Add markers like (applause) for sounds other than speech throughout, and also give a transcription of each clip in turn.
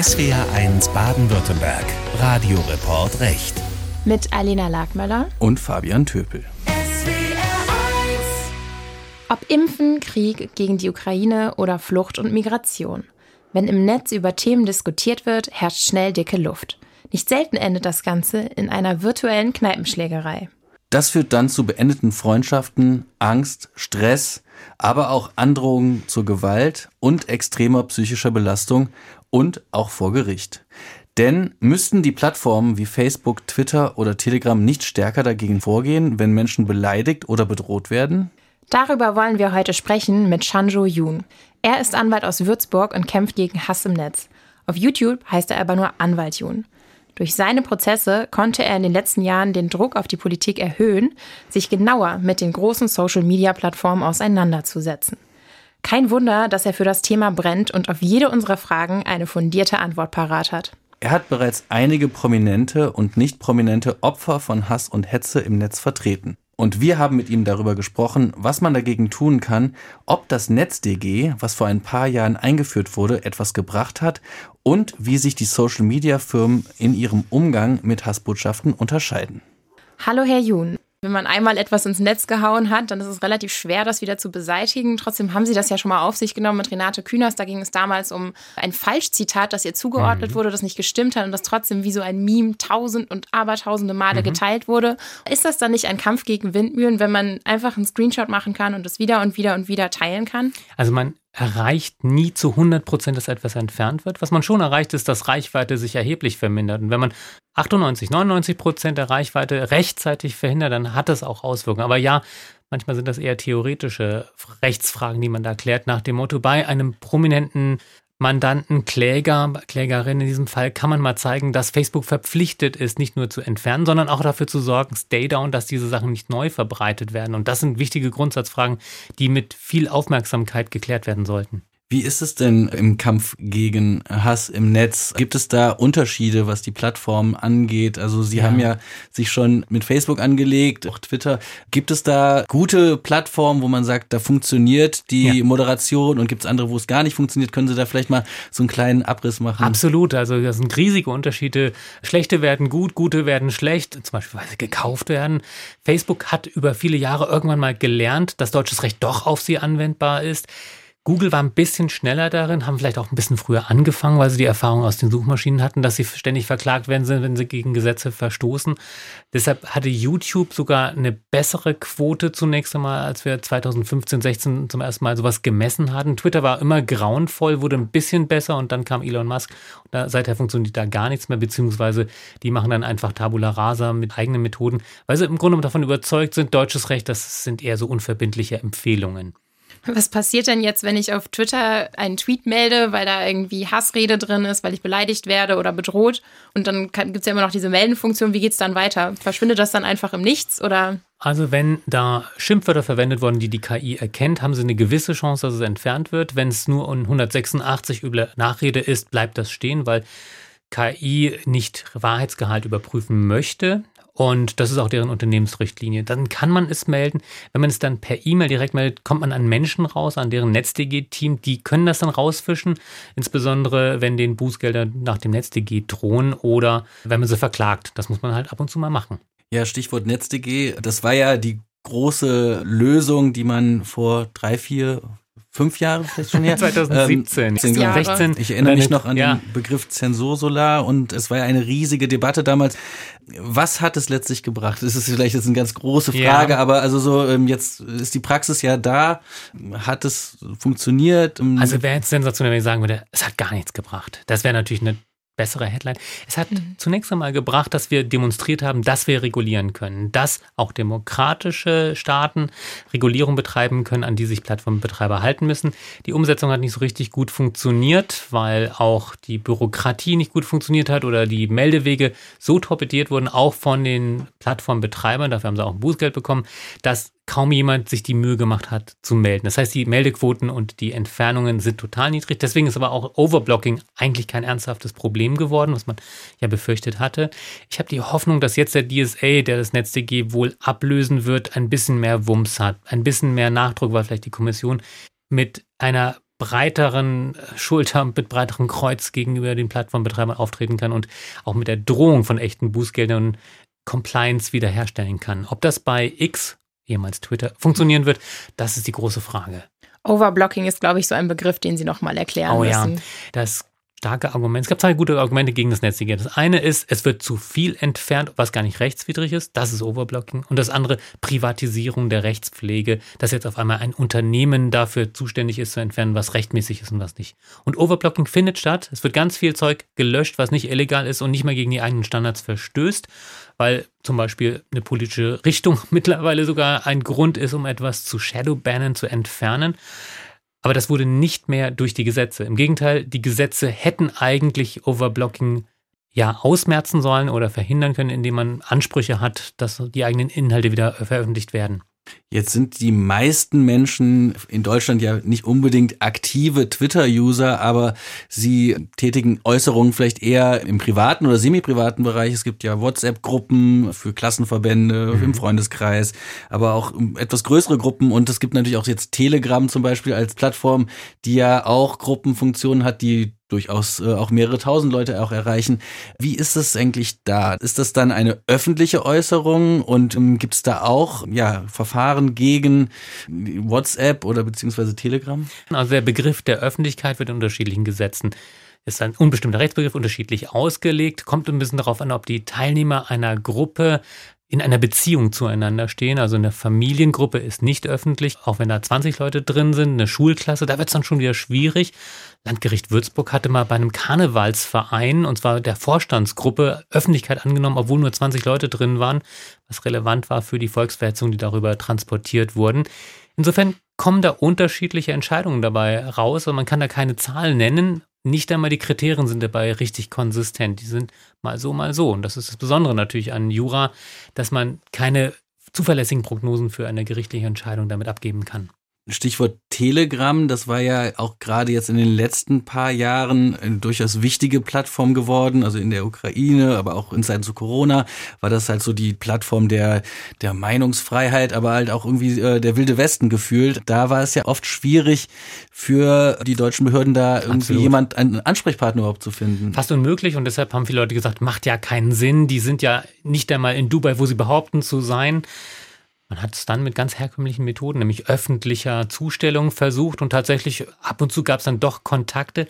SWR1 Baden-Württemberg. Radioreport Recht. Mit Alena Lagmöller und Fabian Töpel. Ob Impfen, Krieg gegen die Ukraine oder Flucht und Migration. Wenn im Netz über Themen diskutiert wird, herrscht schnell dicke Luft. Nicht selten endet das Ganze in einer virtuellen Kneipenschlägerei. Das führt dann zu beendeten Freundschaften, Angst, Stress, aber auch Androhungen zur Gewalt und extremer psychischer Belastung und auch vor Gericht. Denn müssten die Plattformen wie Facebook, Twitter oder Telegram nicht stärker dagegen vorgehen, wenn Menschen beleidigt oder bedroht werden? Darüber wollen wir heute sprechen mit Shanjo Yoon. Er ist Anwalt aus Würzburg und kämpft gegen Hass im Netz. Auf YouTube heißt er aber nur Anwalt Yoon. Durch seine Prozesse konnte er in den letzten Jahren den Druck auf die Politik erhöhen, sich genauer mit den großen Social-Media-Plattformen auseinanderzusetzen. Kein Wunder, dass er für das Thema brennt und auf jede unserer Fragen eine fundierte Antwort parat hat. Er hat bereits einige prominente und nicht prominente Opfer von Hass und Hetze im Netz vertreten. Und wir haben mit ihm darüber gesprochen, was man dagegen tun kann, ob das NetzDG, was vor ein paar Jahren eingeführt wurde, etwas gebracht hat und wie sich die Social-Media-Firmen in ihrem Umgang mit Hassbotschaften unterscheiden. Hallo, Herr Jun. Wenn man einmal etwas ins Netz gehauen hat, dann ist es relativ schwer, das wieder zu beseitigen. Trotzdem haben Sie das ja schon mal auf sich genommen mit Renate Künast. Da ging es damals um ein Falschzitat, das ihr zugeordnet mhm. wurde, das nicht gestimmt hat und das trotzdem wie so ein Meme tausend und abertausende Male mhm. geteilt wurde. Ist das dann nicht ein Kampf gegen Windmühlen, wenn man einfach einen Screenshot machen kann und es wieder und wieder und wieder teilen kann? Also man erreicht nie zu 100 Prozent, dass etwas entfernt wird. Was man schon erreicht, ist, dass Reichweite sich erheblich vermindert. Und wenn man 98, 99 Prozent der Reichweite rechtzeitig verhindert, dann hat das auch Auswirkungen. Aber ja, manchmal sind das eher theoretische Rechtsfragen, die man da klärt, nach dem Motto, bei einem prominenten Mandanten, Kläger, Klägerin in diesem Fall kann man mal zeigen, dass Facebook verpflichtet ist, nicht nur zu entfernen, sondern auch dafür zu sorgen, stay down, dass diese Sachen nicht neu verbreitet werden. Und das sind wichtige Grundsatzfragen, die mit viel Aufmerksamkeit geklärt werden sollten. Wie ist es denn im Kampf gegen Hass im Netz? Gibt es da Unterschiede, was die Plattformen angeht? Also Sie ja. haben ja sich schon mit Facebook angelegt, auch Twitter. Gibt es da gute Plattformen, wo man sagt, da funktioniert die ja. Moderation und gibt es andere, wo es gar nicht funktioniert? Können Sie da vielleicht mal so einen kleinen Abriss machen? Absolut. Also das sind riesige Unterschiede. Schlechte werden gut, gute werden schlecht, zum Beispiel weil sie gekauft werden. Facebook hat über viele Jahre irgendwann mal gelernt, dass deutsches Recht doch auf sie anwendbar ist. Google war ein bisschen schneller darin, haben vielleicht auch ein bisschen früher angefangen, weil sie die Erfahrung aus den Suchmaschinen hatten, dass sie ständig verklagt werden, wenn sie gegen Gesetze verstoßen. Deshalb hatte YouTube sogar eine bessere Quote zunächst einmal, als wir 2015, 16 zum ersten Mal sowas gemessen hatten. Twitter war immer grauenvoll, wurde ein bisschen besser und dann kam Elon Musk. Da, seither funktioniert da gar nichts mehr, beziehungsweise die machen dann einfach Tabula Rasa mit eigenen Methoden, weil sie im Grunde davon überzeugt sind, deutsches Recht, das sind eher so unverbindliche Empfehlungen. Was passiert denn jetzt, wenn ich auf Twitter einen Tweet melde, weil da irgendwie Hassrede drin ist, weil ich beleidigt werde oder bedroht? Und dann gibt es ja immer noch diese Meldenfunktion. Wie geht es dann weiter? Verschwindet das dann einfach im Nichts oder? Also wenn da Schimpfwörter verwendet wurden, die die KI erkennt, haben sie eine gewisse Chance, dass es entfernt wird. Wenn es nur um 186 üble Nachrede ist, bleibt das stehen, weil KI nicht Wahrheitsgehalt überprüfen möchte. Und das ist auch deren Unternehmensrichtlinie. Dann kann man es melden. Wenn man es dann per E-Mail direkt meldet, kommt man an Menschen raus, an deren NetzDG-Team. Die können das dann rausfischen, insbesondere wenn den Bußgelder nach dem NetzDG drohen oder wenn man sie verklagt. Das muss man halt ab und zu mal machen. Ja, Stichwort NetzDG. Das war ja die große Lösung, die man vor drei, vier, fünf Jahre vielleicht schon her. 2017, (laughs) ähm, 16. Ich erinnere mich noch an ja. den Begriff Zensursolar und es war ja eine riesige Debatte damals. Was hat es letztlich gebracht? Das ist vielleicht jetzt eine ganz große Frage, ja. aber also so ähm, jetzt ist die Praxis ja da. Hat es funktioniert? Also wäre jetzt sensationell, wenn ich sagen würde, es hat gar nichts gebracht. Das wäre natürlich eine bessere Headline. Es hat mhm. zunächst einmal gebracht, dass wir demonstriert haben, dass wir regulieren können, dass auch demokratische Staaten Regulierung betreiben können, an die sich Plattformbetreiber halten müssen. Die Umsetzung hat nicht so richtig gut funktioniert, weil auch die Bürokratie nicht gut funktioniert hat oder die Meldewege so torpediert wurden, auch von den Plattformbetreibern, dafür haben sie auch ein Bußgeld bekommen, dass kaum jemand sich die Mühe gemacht hat zu melden. Das heißt, die Meldequoten und die Entfernungen sind total niedrig. Deswegen ist aber auch Overblocking eigentlich kein ernsthaftes Problem geworden, was man ja befürchtet hatte. Ich habe die Hoffnung, dass jetzt der DSA, der das NetzDG wohl ablösen wird, ein bisschen mehr Wumms hat, ein bisschen mehr Nachdruck, weil vielleicht die Kommission mit einer breiteren Schulter, mit breiterem Kreuz gegenüber den Plattformbetreibern auftreten kann und auch mit der Drohung von echten Bußgeldern Compliance wiederherstellen kann. Ob das bei X, ehemals Twitter, funktionieren wird, das ist die große Frage. Overblocking ist, glaube ich, so ein Begriff, den Sie nochmal erklären oh, müssen. Ja. Das starke Argument. Es gab zwei gute Argumente gegen das NetzDG. Das eine ist, es wird zu viel entfernt, was gar nicht rechtswidrig ist. Das ist Overblocking. Und das andere, Privatisierung der Rechtspflege, dass jetzt auf einmal ein Unternehmen dafür zuständig ist zu entfernen, was rechtmäßig ist und was nicht. Und Overblocking findet statt. Es wird ganz viel Zeug gelöscht, was nicht illegal ist und nicht mal gegen die eigenen Standards verstößt, weil zum Beispiel eine politische Richtung (laughs) mittlerweile sogar ein Grund ist, um etwas zu shadowbannen, zu entfernen. Aber das wurde nicht mehr durch die Gesetze. Im Gegenteil, die Gesetze hätten eigentlich Overblocking ja ausmerzen sollen oder verhindern können, indem man Ansprüche hat, dass die eigenen Inhalte wieder veröffentlicht werden. Jetzt sind die meisten Menschen in Deutschland ja nicht unbedingt aktive Twitter-User, aber sie tätigen Äußerungen vielleicht eher im privaten oder semi-privaten Bereich. Es gibt ja WhatsApp-Gruppen für Klassenverbände mhm. im Freundeskreis, aber auch etwas größere Gruppen. Und es gibt natürlich auch jetzt Telegram zum Beispiel als Plattform, die ja auch Gruppenfunktionen hat, die durchaus äh, auch mehrere tausend Leute auch erreichen. Wie ist es eigentlich da? Ist das dann eine öffentliche Äußerung und ähm, gibt es da auch ja, Verfahren gegen WhatsApp oder beziehungsweise Telegram? Also der Begriff der Öffentlichkeit wird in unterschiedlichen Gesetzen ist ein unbestimmter Rechtsbegriff unterschiedlich ausgelegt, kommt ein bisschen darauf an, ob die Teilnehmer einer Gruppe in einer Beziehung zueinander stehen. Also eine Familiengruppe ist nicht öffentlich, auch wenn da 20 Leute drin sind, eine Schulklasse, da wird es dann schon wieder schwierig. Landgericht Würzburg hatte mal bei einem Karnevalsverein, und zwar der Vorstandsgruppe, Öffentlichkeit angenommen, obwohl nur 20 Leute drin waren, was relevant war für die Volksverhetzung, die darüber transportiert wurden. Insofern kommen da unterschiedliche Entscheidungen dabei raus und man kann da keine Zahl nennen, nicht einmal die Kriterien sind dabei richtig konsistent. Die sind mal so, mal so. Und das ist das Besondere natürlich an Jura, dass man keine zuverlässigen Prognosen für eine gerichtliche Entscheidung damit abgeben kann. Stichwort Telegram, das war ja auch gerade jetzt in den letzten paar Jahren eine durchaus wichtige Plattform geworden, also in der Ukraine, aber auch in Zeiten zu Corona war das halt so die Plattform der, der Meinungsfreiheit, aber halt auch irgendwie äh, der wilde Westen gefühlt. Da war es ja oft schwierig für die deutschen Behörden da irgendwie Absolut. jemand, einen Ansprechpartner überhaupt zu finden. Fast unmöglich und deshalb haben viele Leute gesagt, macht ja keinen Sinn, die sind ja nicht einmal in Dubai, wo sie behaupten zu sein. Man hat es dann mit ganz herkömmlichen Methoden, nämlich öffentlicher Zustellung versucht und tatsächlich ab und zu gab es dann doch Kontakte.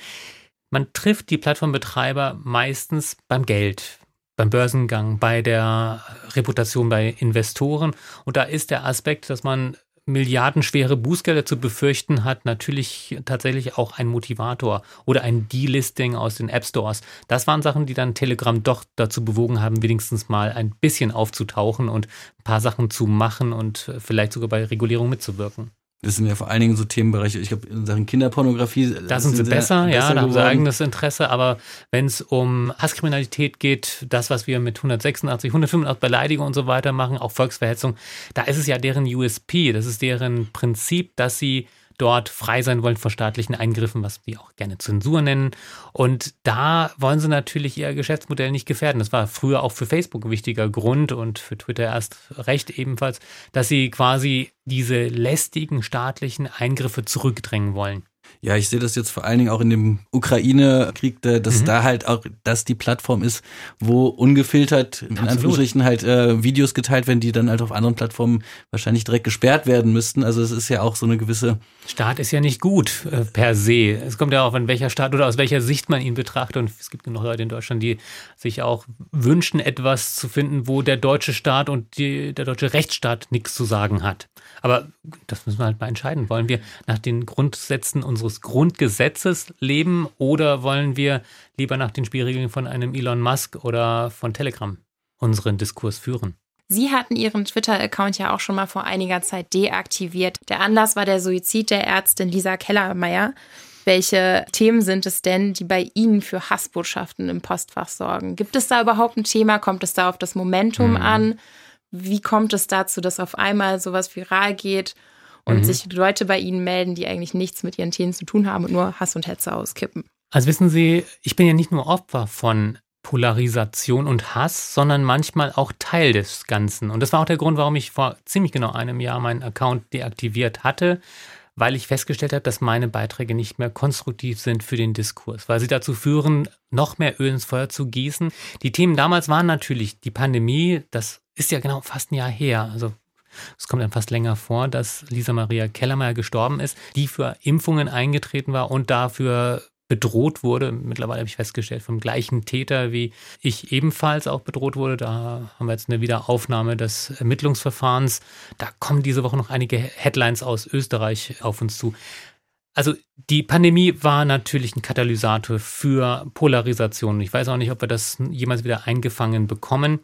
Man trifft die Plattformbetreiber meistens beim Geld, beim Börsengang, bei der Reputation bei Investoren. Und da ist der Aspekt, dass man milliardenschwere Bußgelder zu befürchten hat, natürlich tatsächlich auch ein Motivator oder ein Delisting aus den App Stores. Das waren Sachen, die dann Telegram doch dazu bewogen haben, wenigstens mal ein bisschen aufzutauchen und ein paar Sachen zu machen und vielleicht sogar bei Regulierung mitzuwirken. Das sind ja vor allen Dingen so Themenbereiche, ich glaube, in Sachen Kinderpornografie. Da sind sie besser, besser, ja, da haben sie eigenes Interesse. Aber wenn es um Hasskriminalität geht, das, was wir mit 186, 185 Beleidigung und so weiter machen, auch Volksverhetzung, da ist es ja deren USP, das ist deren Prinzip, dass sie dort frei sein wollen vor staatlichen Eingriffen, was sie auch gerne Zensur nennen. Und da wollen sie natürlich ihr Geschäftsmodell nicht gefährden. Das war früher auch für Facebook ein wichtiger Grund und für Twitter erst recht ebenfalls, dass sie quasi diese lästigen staatlichen Eingriffe zurückdrängen wollen. Ja, ich sehe das jetzt vor allen Dingen auch in dem Ukraine-Krieg, dass mhm. da halt auch das die Plattform ist, wo ungefiltert in Absolut. Anführungsstrichen halt äh, Videos geteilt werden, die dann halt auf anderen Plattformen wahrscheinlich direkt gesperrt werden müssten. Also es ist ja auch so eine gewisse. Staat ist ja nicht gut äh, per se. Es kommt ja auch an welcher Staat oder aus welcher Sicht man ihn betrachtet. Und es gibt genug Leute in Deutschland, die sich auch wünschen, etwas zu finden, wo der deutsche Staat und die, der deutsche Rechtsstaat nichts zu sagen hat. Aber das müssen wir halt mal entscheiden. Wollen wir nach den Grundsätzen unseres Grundgesetzes leben oder wollen wir lieber nach den Spielregeln von einem Elon Musk oder von Telegram unseren Diskurs führen? Sie hatten Ihren Twitter-Account ja auch schon mal vor einiger Zeit deaktiviert. Der Anlass war der Suizid der Ärztin Lisa Kellermeier. Welche Themen sind es denn, die bei Ihnen für Hassbotschaften im Postfach sorgen? Gibt es da überhaupt ein Thema? Kommt es da auf das Momentum hm. an? Wie kommt es dazu, dass auf einmal sowas viral geht und mhm. sich Leute bei Ihnen melden, die eigentlich nichts mit ihren Themen zu tun haben und nur Hass und Hetze auskippen? Also wissen Sie, ich bin ja nicht nur Opfer von Polarisation und Hass, sondern manchmal auch Teil des Ganzen. Und das war auch der Grund, warum ich vor ziemlich genau einem Jahr meinen Account deaktiviert hatte, weil ich festgestellt habe, dass meine Beiträge nicht mehr konstruktiv sind für den Diskurs, weil sie dazu führen, noch mehr Öl ins Feuer zu gießen. Die Themen damals waren natürlich die Pandemie, das ist ja genau fast ein Jahr her. Also es kommt dann fast länger vor, dass Lisa Maria Kellermeier gestorben ist, die für Impfungen eingetreten war und dafür bedroht wurde. Mittlerweile habe ich festgestellt, vom gleichen Täter, wie ich ebenfalls auch bedroht wurde. Da haben wir jetzt eine Wiederaufnahme des Ermittlungsverfahrens. Da kommen diese Woche noch einige Headlines aus Österreich auf uns zu. Also die Pandemie war natürlich ein Katalysator für Polarisation. Ich weiß auch nicht, ob wir das jemals wieder eingefangen bekommen.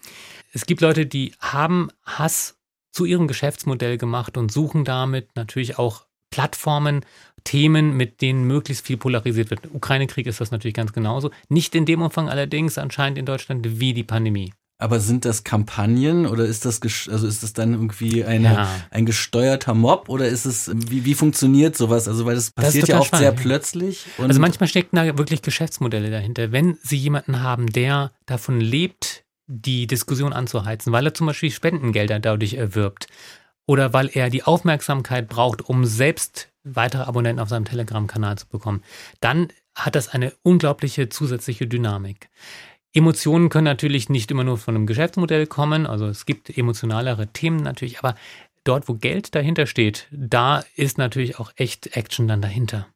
Es gibt Leute, die haben Hass zu ihrem Geschäftsmodell gemacht und suchen damit natürlich auch Plattformen, Themen, mit denen möglichst viel polarisiert wird. Ukraine-Krieg ist das natürlich ganz genauso. Nicht in dem Umfang allerdings anscheinend in Deutschland wie die Pandemie. Aber sind das Kampagnen oder ist das also ist das dann irgendwie eine, ja. ein gesteuerter Mob oder ist es wie, wie funktioniert sowas? Also weil das passiert das ja oft spannend. sehr plötzlich. also manchmal stecken da wirklich Geschäftsmodelle dahinter. Wenn Sie jemanden haben, der davon lebt, die Diskussion anzuheizen, weil er zum Beispiel Spendengelder dadurch erwirbt oder weil er die Aufmerksamkeit braucht, um selbst weitere Abonnenten auf seinem Telegram-Kanal zu bekommen, dann hat das eine unglaubliche zusätzliche Dynamik. Emotionen können natürlich nicht immer nur von einem Geschäftsmodell kommen, also es gibt emotionalere Themen natürlich, aber dort, wo Geld dahinter steht, da ist natürlich auch echt Action dann dahinter.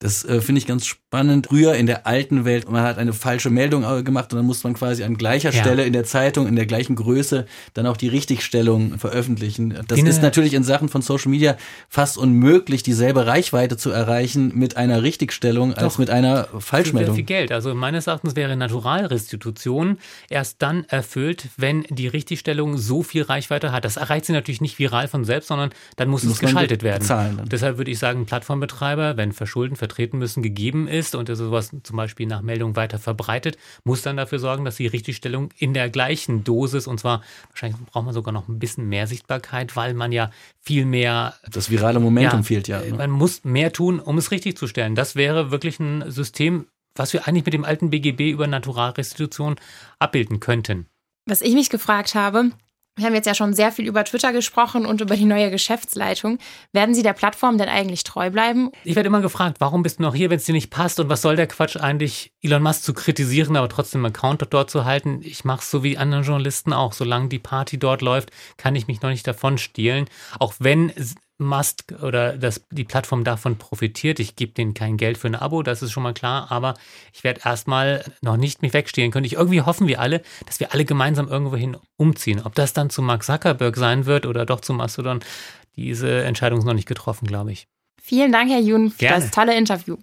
Das äh, finde ich ganz spannend. Früher in der alten Welt, man hat eine falsche Meldung äh, gemacht und dann muss man quasi an gleicher ja. Stelle in der Zeitung, in der gleichen Größe, dann auch die Richtigstellung veröffentlichen. Das die ist natürlich in Sachen von Social Media fast unmöglich, dieselbe Reichweite zu erreichen mit einer Richtigstellung Doch, als mit einer Falschmeldung. Sehr viel Geld. Also meines Erachtens wäre Naturalrestitution erst dann erfüllt, wenn die Richtigstellung so viel Reichweite hat. Das erreicht sie natürlich nicht viral von selbst, sondern dann muss, muss es geschaltet werden. Deshalb würde ich sagen, Plattformbetreiber, wenn verschulden, vertreten müssen, gegeben ist und er sowas zum Beispiel nach Meldung weiter verbreitet, muss dann dafür sorgen, dass die Richtigstellung in der gleichen Dosis und zwar wahrscheinlich braucht man sogar noch ein bisschen mehr Sichtbarkeit, weil man ja viel mehr. Das virale Momentum ja, fehlt ja. Ne? Man muss mehr tun, um es richtig zu stellen. Das wäre wirklich ein System, was wir eigentlich mit dem alten BGB über Naturalrestitution abbilden könnten. Was ich mich gefragt habe, wir haben jetzt ja schon sehr viel über Twitter gesprochen und über die neue Geschäftsleitung. Werden Sie der Plattform denn eigentlich treu bleiben? Ich werde immer gefragt, warum bist du noch hier, wenn es dir nicht passt? Und was soll der Quatsch eigentlich, Elon Musk zu kritisieren, aber trotzdem einen Account dort zu halten? Ich mache es so wie anderen Journalisten auch. Solange die Party dort läuft, kann ich mich noch nicht davon stehlen. Auch wenn Musk oder das, die Plattform davon profitiert. Ich gebe denen kein Geld für ein Abo, das ist schon mal klar, aber ich werde erstmal noch nicht mich wegstehen können. Ich irgendwie hoffen wir alle, dass wir alle gemeinsam irgendwohin umziehen. Ob das dann zu Mark Zuckerberg sein wird oder doch zu Mastodon, diese Entscheidung ist noch nicht getroffen, glaube ich. Vielen Dank, Herr Jun, für Gerne. das tolle Interview.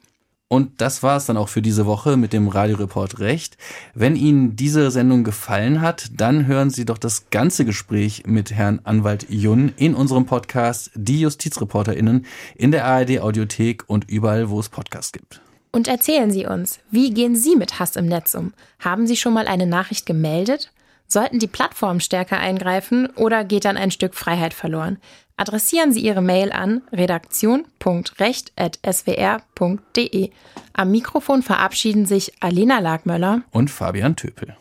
Und das war es dann auch für diese Woche mit dem Radioreport Recht. Wenn Ihnen diese Sendung gefallen hat, dann hören Sie doch das ganze Gespräch mit Herrn Anwalt Jun in unserem Podcast Die JustizreporterInnen in der ARD Audiothek und überall, wo es Podcasts gibt. Und erzählen Sie uns, wie gehen Sie mit Hass im Netz um? Haben Sie schon mal eine Nachricht gemeldet? Sollten die Plattformen stärker eingreifen oder geht dann ein Stück Freiheit verloren? Adressieren Sie Ihre Mail an redaktion.recht.swr.de. Am Mikrofon verabschieden sich Alena Lagmöller und Fabian Töpel.